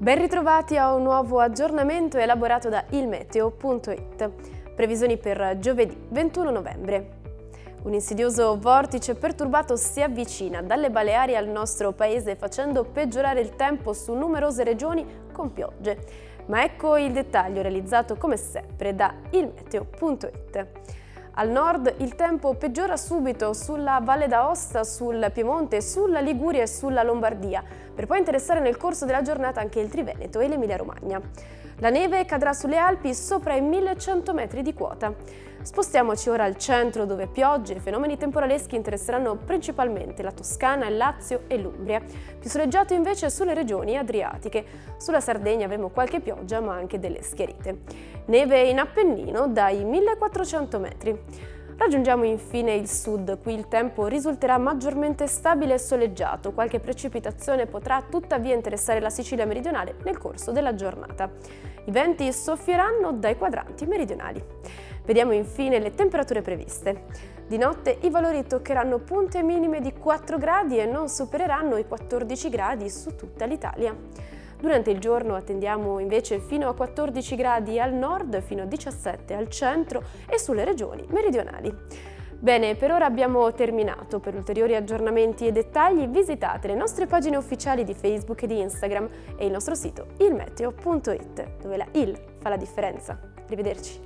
Ben ritrovati a un nuovo aggiornamento elaborato da ilmeteo.it. Previsioni per giovedì 21 novembre. Un insidioso vortice perturbato si avvicina dalle Baleari al nostro paese facendo peggiorare il tempo su numerose regioni con piogge. Ma ecco il dettaglio realizzato come sempre da ilmeteo.it. Al nord il tempo peggiora subito sulla Valle d'Aosta, sul Piemonte, sulla Liguria e sulla Lombardia, per poi interessare nel corso della giornata anche il Triveneto e l'Emilia Romagna. La neve cadrà sulle Alpi sopra i 1100 metri di quota. Spostiamoci ora al centro dove piogge e fenomeni temporaleschi interesseranno principalmente la Toscana, il Lazio e l'Umbria. Più soleggiato invece sulle regioni adriatiche. Sulla Sardegna avremo qualche pioggia ma anche delle schiarite. Neve in Appennino dai 1400 metri. Raggiungiamo infine il sud, qui il tempo risulterà maggiormente stabile e soleggiato, qualche precipitazione potrà tuttavia interessare la Sicilia meridionale nel corso della giornata. I venti soffieranno dai quadranti meridionali. Vediamo infine le temperature previste. Di notte i valori toccheranno punte minime di 4 gradi e non supereranno i 14 gradi su tutta l'Italia. Durante il giorno attendiamo invece fino a 14 gradi al nord, fino a 17 al centro e sulle regioni meridionali. Bene, per ora abbiamo terminato. Per ulteriori aggiornamenti e dettagli visitate le nostre pagine ufficiali di Facebook e di Instagram e il nostro sito ilmeteo.it, dove la IL fa la differenza. Arrivederci.